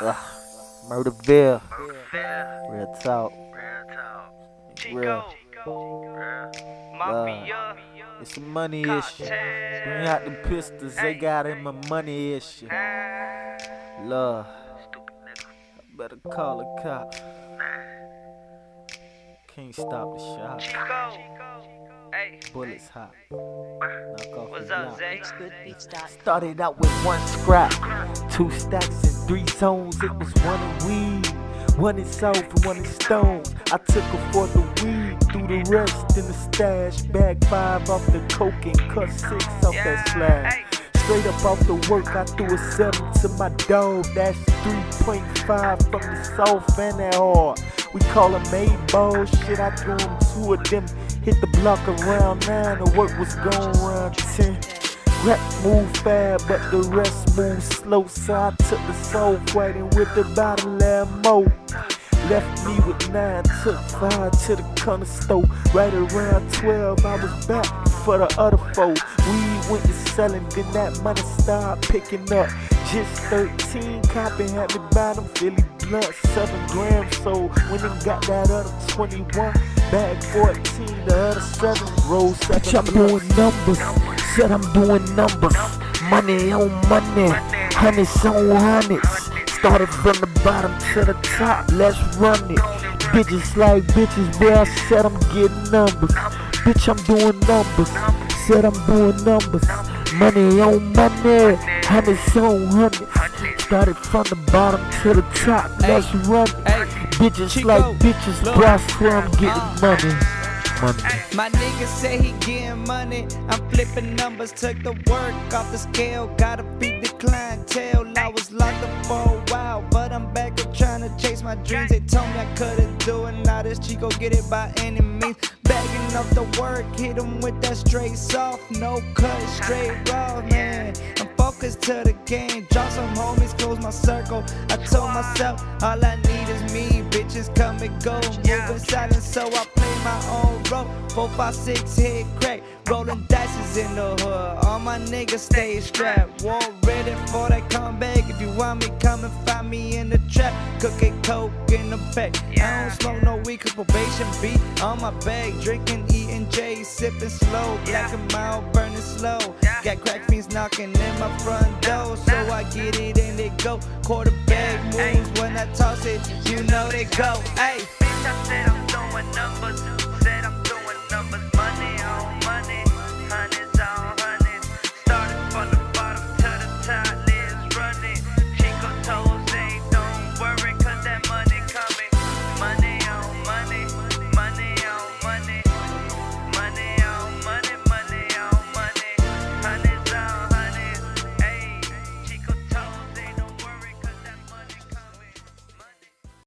Ugh. Murderville. Real talk. Real. Uh, it's a money issue. Bring out the pistols, they got him a money issue. Love. I better call a cop. Can't stop the shot. Bullets hot. Knock off What's up. ZAE? Started out with one scrap, two stacks and three zones. It was one in weed, one in south and one in stones. I took a fourth of weed, threw the rest in the stash. Bag five off the coke and cut six off that slash. Straight up off the work, I threw a seven to my dog. That's 3.5 from the south and that hard. We call eight ball shit. I threw them two of them. Hit the block around nine. The work was going around ten. Rap move fast, but the rest move slow. So I took the soul fighting with the bottle of mo. Left me with nine, took five to the corner store. Right around 12, I was back for the other four. We went to selling, then that money started picking up. Just 13, copy had me buy them Philly blunt, 7 grams. So when they got that other 21, bag 14, the other 7, roll 7 Bitch, I'm doing numbers. Said I'm doing numbers. Money on money. Hundreds on hundreds. Started from the bottom to the top. Let's run it. Bitches like bitches, boy. I said I'm getting numbers. Bitch, I'm doing numbers. Said I'm doing numbers. Money on money. Hundreds on hundreds. Started from the bottom to the top. Let's run it. Bitches like bitches, boy. I swear I'm getting money. Money. My nigga say he getting money. I'm flipping numbers, took the work off the scale. Gotta beat the clientele. I was locked up for a while, but I'm back up trying to chase my dreams. They told me I couldn't do it. Now this Chico get it by any means. Bagging up the work, hit him with that straight soft, no cut, straight raw, man. I'm to the game. Draw some homies, close my circle. I told myself all I need is me. Bitches come and go, moving silent, so I play my own role. Four, five, six, hit crack, rolling dices in the hood. All my niggas stay strapped, war ready for that comeback. If you want me, come and find me in the trap. Cooking coke in the back. I don't smoke no weed, cause probation beat on my bag. Drinking, eating J, sipping slow. Black and mild, burning slow. Got crack fiends knocking in my front door, so I get it and they go. Quarterback moves when I toss it, you know they go. Hey. Bitch, I said I'm throwing numbers.